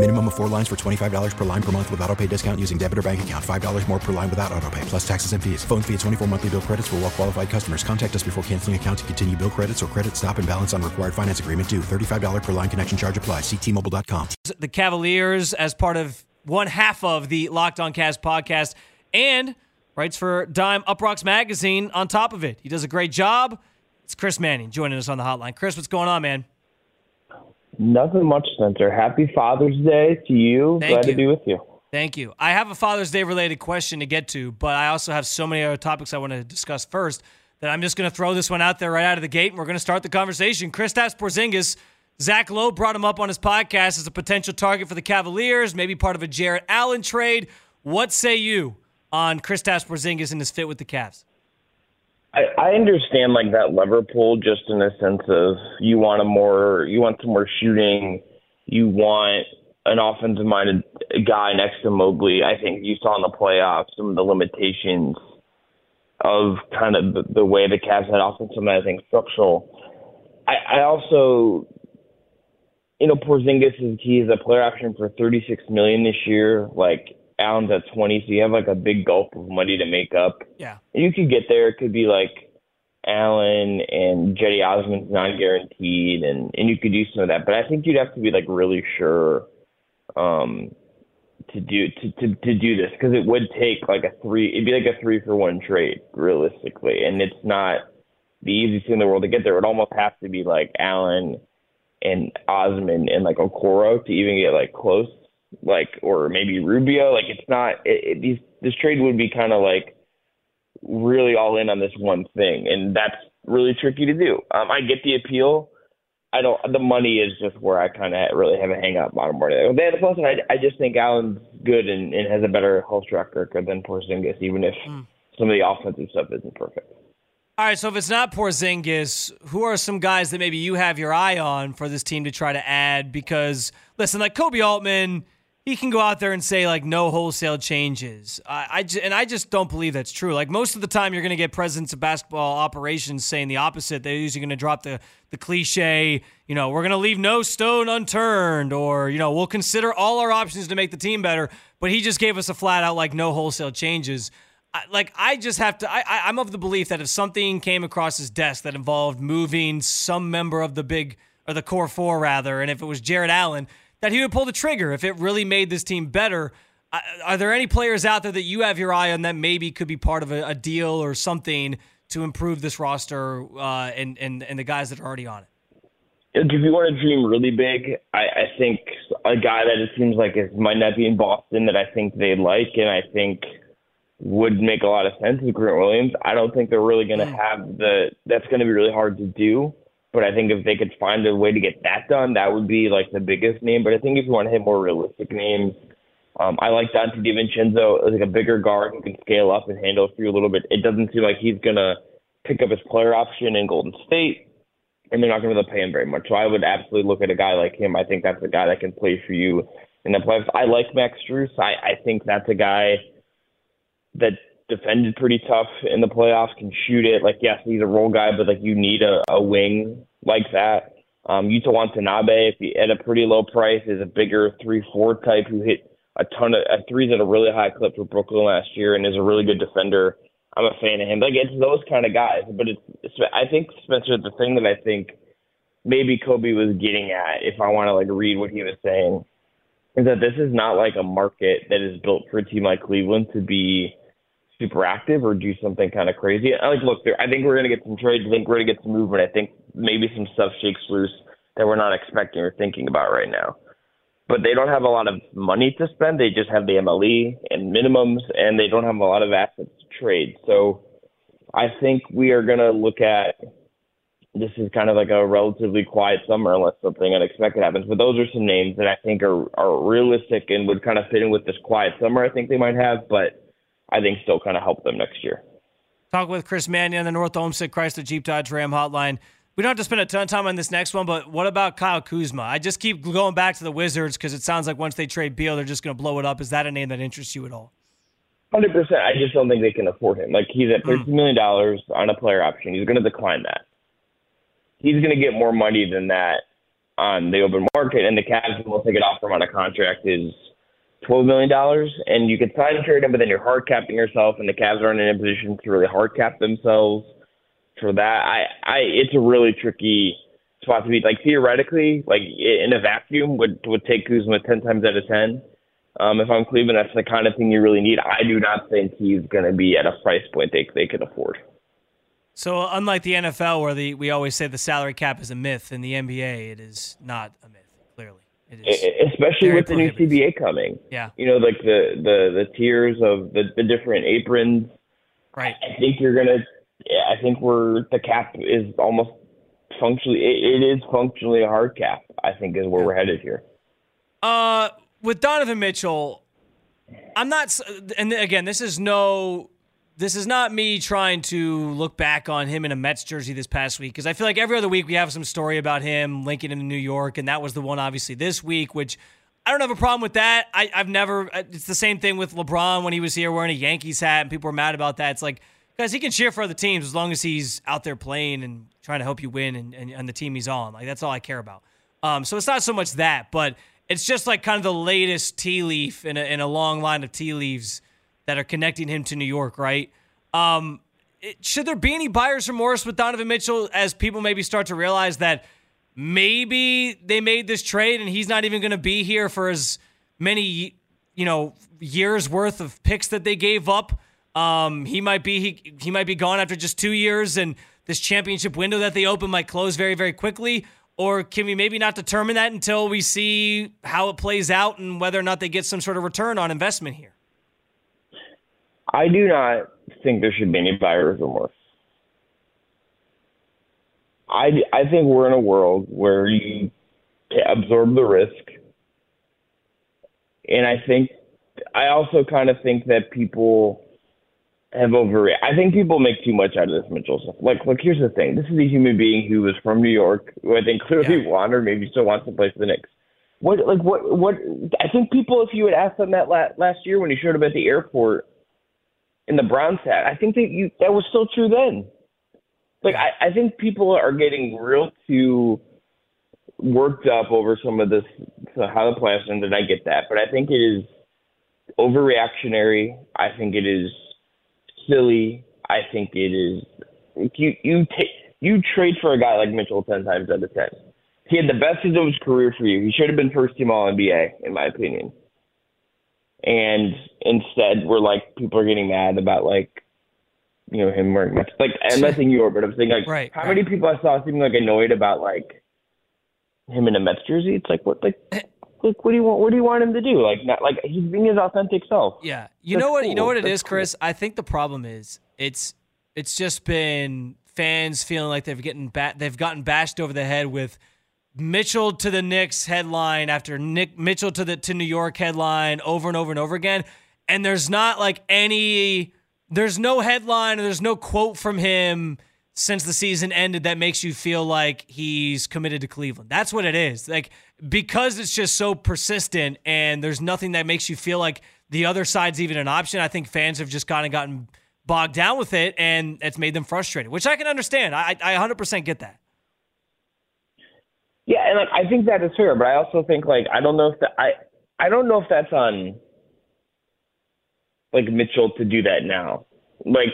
Minimum of four lines for $25 per line per month with auto pay discount using debit or bank account. $5 more per line without auto pay, plus taxes and fees. Phone fee at 24 monthly bill credits for all well qualified customers. Contact us before canceling account to continue bill credits or credit stop and balance on required finance agreement due. $35 per line connection charge applies. Ctmobile.com. The Cavaliers as part of one half of the Locked On Cast podcast and writes for Dime Uproxx Magazine on top of it. He does a great job. It's Chris Manning joining us on the hotline. Chris, what's going on, man? Nothing much, Spencer. Happy Father's Day to you. Thank Glad you. to be with you. Thank you. I have a Father's Day related question to get to, but I also have so many other topics I want to discuss first that I'm just going to throw this one out there right out of the gate, and we're going to start the conversation. Kristaps Porzingis, Zach Lowe brought him up on his podcast as a potential target for the Cavaliers, maybe part of a Jarrett Allen trade. What say you on Kristaps Porzingis and his fit with the Cavs? I, I understand like that lever pull just in a sense of you want a more you want some more shooting, you want an offensive minded guy next to Mobley. I think you saw in the playoffs some of the limitations of kind of the, the way the Cavs had offensive I think structural. I, I also you know, Porzingis is he is a player option for thirty six million this year. Like Allen's at twenty, so you have like a big gulf of money to make up. Yeah. You could get there. It could be like Allen and Cedi Osman's non guaranteed and, and you could do some of that. But I think you'd have to be like really sure um to do to, to, to do this because it would take like a three it'd be like a three for one trade realistically. And it's not the easiest thing in the world to get there. It would almost have to be like Allen and Osman and like Okoro to even get like close, like or maybe Rubio. Like it's not. It, it, these this trade would be kind of like really all in on this one thing, and that's really tricky to do. Um, I get the appeal. I don't. The money is just where I kind of really have a hang up on him. Then plus, I I just think Allen's good and, and has a better health track record than Porzingis, even if some of the offensive stuff isn't perfect. All right, so if it's not Porzingis, who are some guys that maybe you have your eye on for this team to try to add? Because listen, like Koby Altman, he can go out there and say like no wholesale changes. I, I and I just don't believe that's true. Like most of the time, you're going to get presidents of basketball operations saying the opposite. They're usually going to drop the the cliche, you know, we're going to leave no stone unturned, or you know, we'll consider all our options to make the team better. But he just gave us a flat out like no wholesale changes. I, like I just have to. I, I, I'm of the belief that if something came across his desk that involved moving some member of the big or the core four rather, and if it was Jarrett Allen, that he would pull the trigger if it really made this team better. Are there any players out there that you have your eye on that maybe could be part of a, a deal or something to improve this roster uh, and, and and the guys that are already on it? If you want to dream really big, I, I think a guy that it seems like is might not be in Boston that I think they like and I think would make a lot of sense is Grant Williams. I don't think they're really going to have the. That's going to be really hard to do. But I think if they could find a way to get that done, that would be like the biggest name. But I think if you want to hit more realistic names, um, I like Donte DiVincenzo like a bigger guard who can scale up and handle you a little bit. It doesn't seem like he's gonna pick up his player option in Golden State, and they're not gonna be able to pay him very much. So I would absolutely look at a guy like him. I think that's a guy that can play for you in the playoffs. I like Max Strus. I, I think that's a guy that defended pretty tough in the playoffs, can shoot it. Like, yes, he's a role guy, but like you need a, a wing like that. Um, Yuta Watanabe, if he at a pretty low price, is a bigger three four type who hit a ton of uh, threes at a really high clip for Brooklyn last year and is a really good defender. I'm a fan of him. Like it's those kind of guys, but it's, it's I think Spencer, the thing that I think maybe Koby was getting at, if I want to like read what he was saying, is that this is not like a market that is built for a team like Cleveland to be super active or do something kind of crazy. I like look there. I think we're gonna get some trades. I think we're gonna get some movement. I think maybe some stuff shakes loose that we're not expecting or thinking about right now. but they don't have a lot of money to spend. They just have the MLE and minimums, and they don't have a lot of assets to trade. So I think we are going to look at this is kind of like a relatively quiet summer unless something unexpected happens. But those are some names that I think are are realistic and would kind of fit in with this quiet summer. I think they might have, but I think still kind of help them next year. Talk with Chris Manning on the North Olmsted Chrysler Jeep Dodge Ram hotline. We don't have to spend a ton of time on this next one, but what about Kyle Kuzma? I just keep going back to the Wizards because it sounds like once they trade Beal, they're just going to blow it up. Is that a name that interests you at all? Hundred percent. I just don't think they can afford him. Like he's at hmm. thirteen million dollars on a player option. He's going to decline that. He's going to get more money than that on the open market, and the Cavs will take it off him on a contract is twelve million dollars, and you could sign and trade him, but then you're hard capping yourself, and the Cavs aren't in a position to really hard cap themselves for that. I, I, it's a really tricky spot to be. Like theoretically, like in a vacuum, would would take Kuzma ten times out of ten. Um, if I'm Cleveland, that's the kind of thing you really need. I do not think he's going to be at a price point they they could afford. So unlike the NFL, where the we always say the salary cap is a myth, in the NBA it is not a myth. Especially with the new CBA coming. Yeah, you know, like the the the tiers of the the different aprons. Right. I think you're gonna. I think we're the cap is almost functionally. It, it is functionally a hard cap. I think is where we're headed here. Uh, with Donovan Mitchell, I'm not. And again, this is no. This is not me trying to look back on him in a Mets jersey this past week because I feel like every other week we have some story about him linking into New York, and that was the one obviously this week, which I don't have a problem with that. I, I've never. It's the same thing with LeBron when he was here wearing a Yankees hat, and people were mad about that. It's like, guys, he can cheer for other teams as long as he's out there playing and trying to help you win and, and, and the team he's on. Like that's all I care about. Um, so it's not so much that, but it's just like kind of the latest tea leaf in a, in a long line of tea leaves that are connecting him to New York, right? Um, it, should there be any buyer's remorse with Donovan Mitchell as people maybe start to realize that maybe they made this trade and he's not even going to be here for as many, you know, years worth of picks that they gave up? Um, he might be he, he might be gone after just two years, and this championship window that they open might close very very quickly. Or can we maybe not determine that until we see how it plays out and whether or not they get some sort of return on investment here? I do not think there should be any buyer's remorse. I, I think we're in a world where you absorb the risk. And I think, I also kind of think that people have overreacted. I think people make too much out of this Mitchell stuff. Like, look, here's the thing. This is a human being who was from New York, who I think clearly yeah. wanted, or maybe still wants to play for the Knicks. What, like, what, what? I think people, if you had asked them that la- last year when he showed up at the airport in the Browns hat, I think that you that was still true then. Like, I, I think people are getting real too worked up over some of this, so how the playoffs ended. I get that, but I think it is overreactionary. I think it is silly. I think it is. You you take you trade for a guy like Mitchell ten times out of ten. He had the best season of his career for you. He should have been first team All NBA, in my opinion. And instead, we're like people are getting mad about like you know him wearing much like I'm not saying you are, but I'm saying like right, how right. many people I saw seeming like annoyed about like him in a Mets jersey. It's like what like like what do you want what do you want him to do like not like he's being his authentic self yeah you That's know what cool. you know what it That's is chris i think the problem is it's it's just been fans feeling like they've getting ba- they've gotten bashed over the head with mitchell to the Knicks headline after nick mitchell to the to new york headline over and over and over again and there's not like any there's no headline or there's no quote from him since the season ended that makes you feel like he's committed to Cleveland. That's what it is. Like because it's just so persistent and there's nothing that makes you feel like the other side's even an option. I think fans have just kind of gotten bogged down with it and it's made them frustrated, which I can understand. I I 100% get that. Yeah, and like I think that is fair, but I also think like I don't know if that I I don't know if that's on like Mitchell to do that now. Like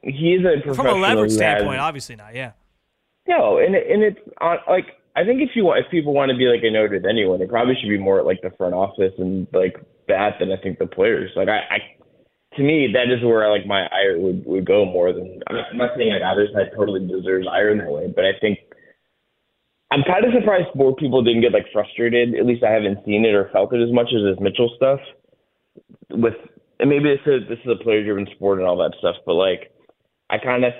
he is a professional From a leverage standpoint, has, obviously not. Yeah. No, and it, and it's on like I think if you want if people want to be like annoyed with anyone, it probably should be more at like the front office and like that than I think the players. Like I, I to me that is where like my ire would would go more than I'm not, I'm not saying like either side totally deserves ire in that way, but I think I'm kind of surprised more people didn't get like frustrated. At least I haven't seen it or felt it as much as this Mitchell stuff. With and maybe this is this is a player driven sport and all that stuff, but like I kind of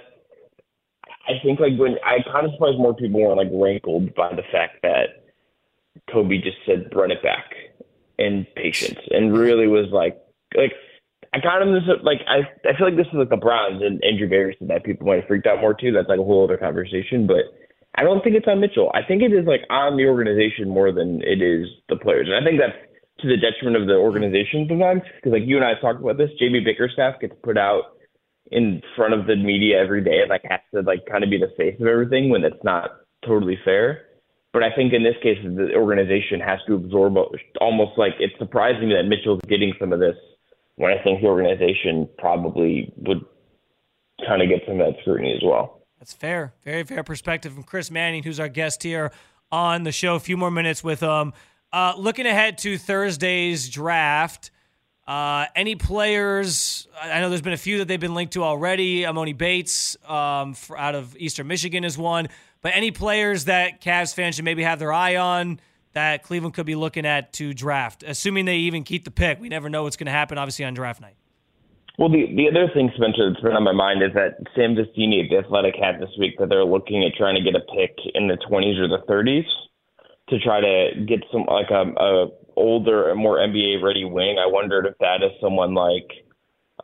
I think like when I kind of surprised more people weren't like rankled by the fact that Koby just said run it back and patience and really was like like I kind of like I I feel like this is like the Browns and Andrew said that people might have freaked out more too. That's like a whole other conversation, but I don't think it's on Mitchell. I think it is like on the organization more than it is the players, and I think that's to the detriment of the organization sometimes. Because like you and I talked about this, JB Bickerstaff gets put out in front of the media every day and like has to like kind of be the face of everything when it's not totally fair. But I think in this case, the organization has to absorb almost like it's surprising that Mitchell's getting some of this when I think the organization probably would kind of get some of that scrutiny as well. That's fair. Very fair perspective from Chris Manning, who's our guest here on the show. A few more minutes with um uh, looking ahead to Thursday's draft. Uh, any players? I know there's been a few that they've been linked to already. Emoni Bates um, for, out of Eastern Michigan is one. But any players that Cavs fans should maybe have their eye on that Cleveland could be looking at to draft, assuming they even keep the pick. We never know what's going to happen, obviously, on draft night. Well, the the other thing, Spencer, that's been on my mind is that Sam Vecenie at the Athletic had this week that they're looking at trying to get a pick in the 20s or the 30s to try to get some like a, a older, more NBA ready wing. I wondered if that is someone like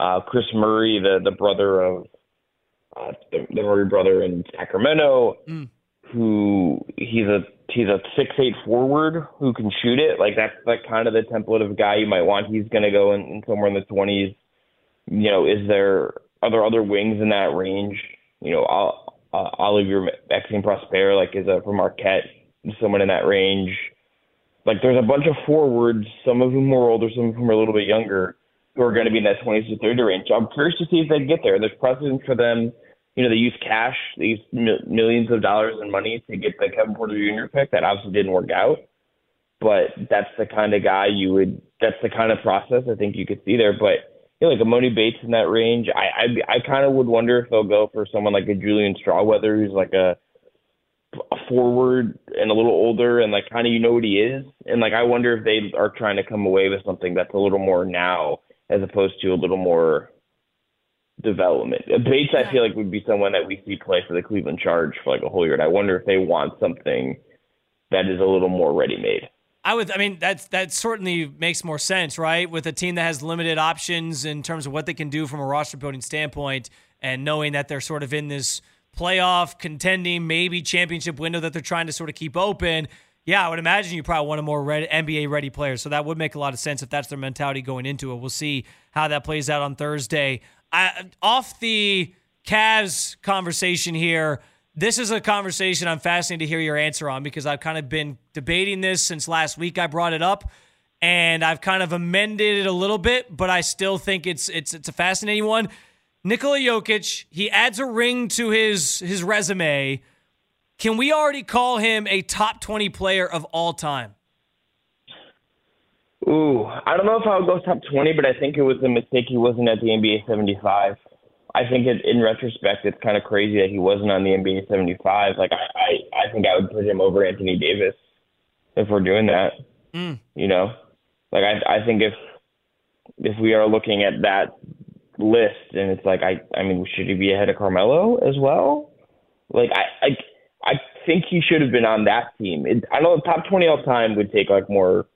uh, Kris Murray, the the brother of uh, the, the Murray brother in Sacramento, mm. who he's a he's a six eight forward who can shoot it. Like that's like kind of the template of guy you might want. He's going to go in, in somewhere in the twenties. You know, is there are there other wings in that range? You know, Olivier Maxence Prosper, like is a from Marquette, someone in that range. Like there's a bunch of forwards, some of whom are older, some of whom are a little bit younger, who are going to be in that 20s to 30 range. I'm curious to see if they get there. There's precedent for them you know, they use cash, they use millions of dollars in money to get the Kevin Porter Jr. pick. That obviously didn't work out, but that's the kind of guy you would. That's the kind of process I think you could see there. But you know, like Emoni Bates in that range, I I, I kind of would wonder if they'll go for someone like a Julian Strawther, who's like a a forward and a little older and like kind of you know what he is and like I wonder if they are trying to come away with something that's a little more now as opposed to a little more development. Uh, Bates, I feel like would be someone that we see play for the Cleveland Charge for like a whole year. And I wonder if they want something that is a little more ready made. I would. I mean, that's that certainly makes more sense, right? With a team that has limited options in terms of what they can do from a roster building standpoint, and knowing that they're sort of in this playoff contending, maybe championship window that they're trying to sort of keep open. Yeah, I would imagine you probably want a more ready, NBA ready player. So that would make a lot of sense if that's their mentality going into it. We'll see how that plays out on Thursday. I, off the Cavs conversation here, this is a conversation I'm fascinated to hear your answer on because I've kind of been debating this since last week I brought it up and I've kind of amended it a little bit, but I still think it's it's it's a fascinating one. Nikola Jokic, he adds a ring to his his resume. Can we already call him a top 20 player of all time? Ooh, I don't know if I would go top 20, but I think it was a mistake he wasn't at the NBA 75. I think it, in retrospect, it's kind of crazy that he wasn't on the NBA 75. Like, I, I, I think I would put him over Anthony Davis if we're doing that. Mm. You know, like I, I think if if we are looking at that list and it's like I, I mean, should he be ahead of Carmelo as well? Like I, I, I think he should have been on that team. It, I know the top 20 all time would take like more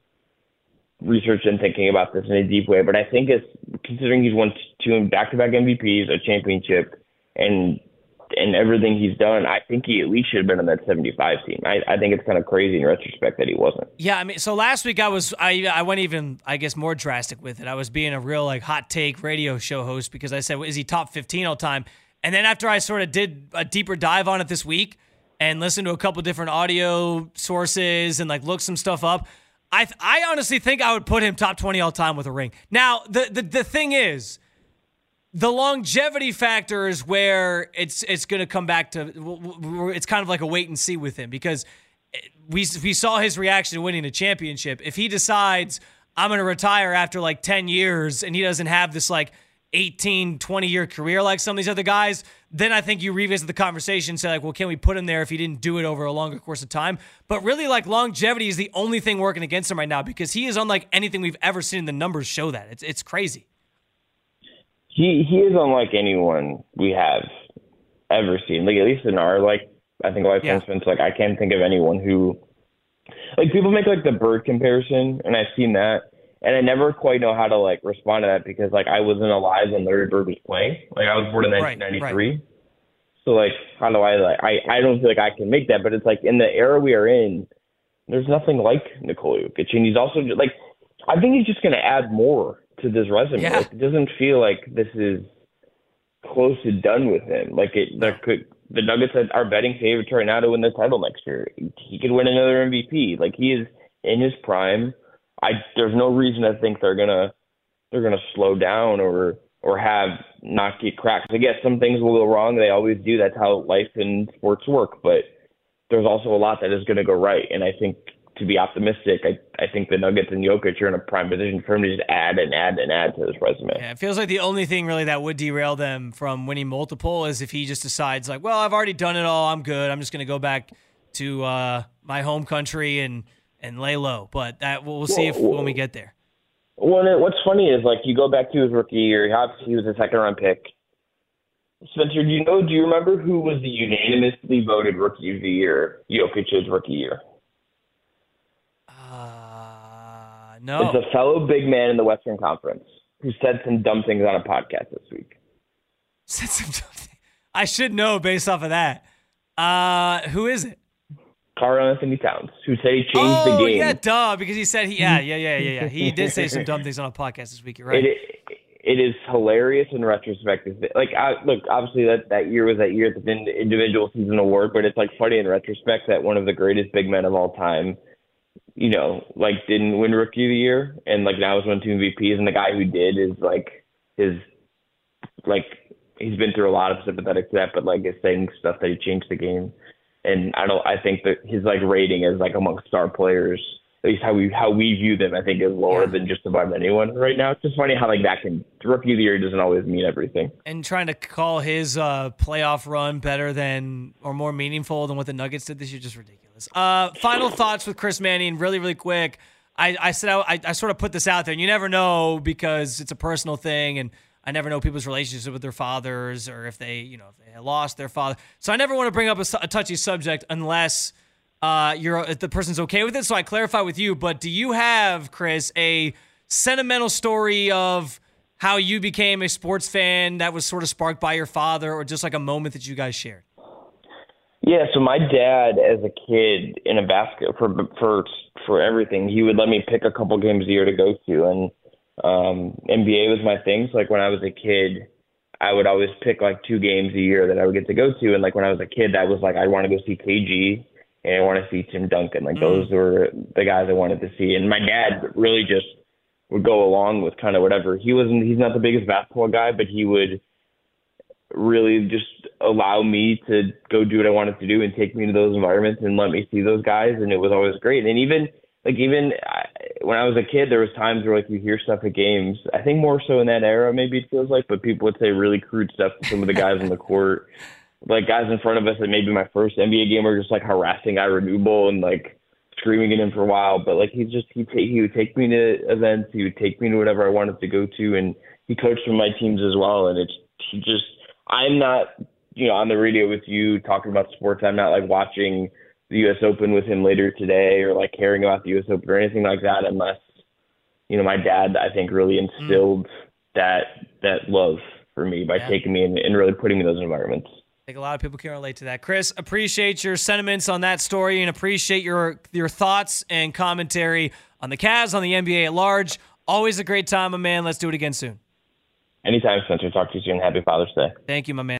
research and thinking about this in a deep way, but I think it's considering he's won two back-to-back MVPs, a championship, and and everything he's done, I think he at least should have been on that 75 team. I, I think it's kind of crazy in retrospect that he wasn't. Yeah, I mean, so last week I was I I went even I guess more drastic with it. I was being a real like hot take radio show host because I said, well, is he top 15 all time? And then after I sort of did a deeper dive on it this week and listened to a couple different audio sources and like looked some stuff up, I I honestly think I would put him top 20 all time with a ring. Now, the the, the thing is, the longevity factor is where it's it's going to come back to it's kind of like a wait and see with him because eh, we we saw his reaction to winning a championship. If he decides I'm going to retire after like 10 years and he doesn't have this like 18, 20 year career like some of these other guys, then I think you revisit the conversation and say, like, well, can we put him there if he didn't do it over a longer course of time? But really, like, longevity is the only thing working against him right now because he is unlike anything we've ever seen. The numbers show that. It's, it's crazy. He he is unlike anyone we have ever seen. Like at least in our like I think lifetime yeah. spent. Like I can't think of anyone who like people make like the bird comparison, and I've seen that, and I never quite know how to like respond to that because like I wasn't alive when Larry Bird was playing. Like I was born in 1993. Right, right. So like how do I like I I don't feel like I can make that, but it's like in the era we are in, there's nothing like Nikola Jokic, and he's also just, like I think he's just going to add more to this resume. Yeah. Like, it doesn't feel like this is close to done with him. Like it, there could the Nuggets are betting favorites right now to win the title next year. He could win another MVP. Like he is in his prime. I there's no reason to think they're gonna they're gonna slow down or or have not get cracks. I guess some things will go wrong. They always do. That's how life and sports work. But there's also a lot that is going to go right. And I think to be optimistic, I, I think the Nuggets and Jokic are in a prime position for him to just add and add and add to his resume. Yeah, it feels like the only thing really that would derail them from winning multiple is if he just decides like, well, I've already done it all, I'm good. I'm just going to go back to uh, my home country and and lay low. But that we'll, we'll see if when we get there. Well, what's funny is like you go back to his rookie year. Obviously, he was a second round pick. Spencer, do you know? Do you remember who was the unanimously voted rookie of the year? Jokic's rookie year. No. It's a fellow big man in the Western Conference who said some dumb things on a podcast this week. Said some dumb things. I should know based off of that. Uh, who is it? Karl-Anthony Towns, who said he changed oh, the game. yeah, duh, because he said he, yeah, yeah, yeah, yeah, yeah. He did say some dumb things on a podcast this week. You're right. It, it is hilarious in retrospect. Like, I, look, obviously that that year was that year at the individual season award, but it's like funny in retrospect that one of the greatest big men of all time you know, like didn't win rookie of the year and like now has won two MVPs and the guy who did is like his like he's been through a lot of sympathetic to that, but like is saying stuff that he changed the game. And I don't I think that his like rating is like among star players, at least how we how we view them, I think is lower than just about anyone right now. It's just funny how like that can rookie of the year doesn't always mean everything. And trying to call his uh playoff run better than or more meaningful than what the Nuggets did this year just ridiculous. Uh, final thoughts with Chris Manning, really, really quick. I, I said I, I sort of put this out there, and you never know because it's a personal thing, and I never know people's relationship with their fathers or if they, you know, if they lost their father. So I never want to bring up a, a touchy subject unless uh, you're the person's okay with it. So I clarify with you. But do you have, Chris, a sentimental story of how you became a sports fan that was sort of sparked by your father, or just like a moment that you guys shared? Yeah, so my dad, as a kid, in a basket for for for everything, he would let me pick a couple games a year to go to, and um NBA was my thing. So like when I was a kid, I would always pick like two games a year that I would get to go to, and like when I was a kid, that was like I want to go see KG and I want to see Tim Duncan. Like mm. those were the guys I wanted to see, and my dad really just would go along with kind of whatever. He wasn't. He's not the biggest basketball guy, but he would really just allow me to go do what I wanted to do and take me to those environments and let me see those guys. And it was always great. And even like even I, when I was a kid, there was times where like you hear stuff at games. I think more so in that era, maybe it feels like, but people would say really crude stuff to some of the guys on the court. Like guys in front of us, and maybe my first NBA game were just like harassing Ira Newble and like screaming at him for a while. But like he just he take he would take me to events, he would take me to whatever I wanted to go to, and he coached for my teams as well. And it's he just I'm not, you know, on the radio with you talking about sports. I'm not like watching the U.S. Open with him later today or like caring about the U.S. Open or anything like that, unless, you know, my dad I think really instilled mm. that that love for me by yeah. taking me in, and really putting me in those environments. I think a lot of people can relate to that. Chris, appreciate your sentiments on that story and appreciate your your thoughts and commentary on the Cavs, on the NBA at large. Always a great time, my man. Let's do it again soon. Anytime, Spencer. Talk to you soon. Happy Father's Day. Thank you, my man.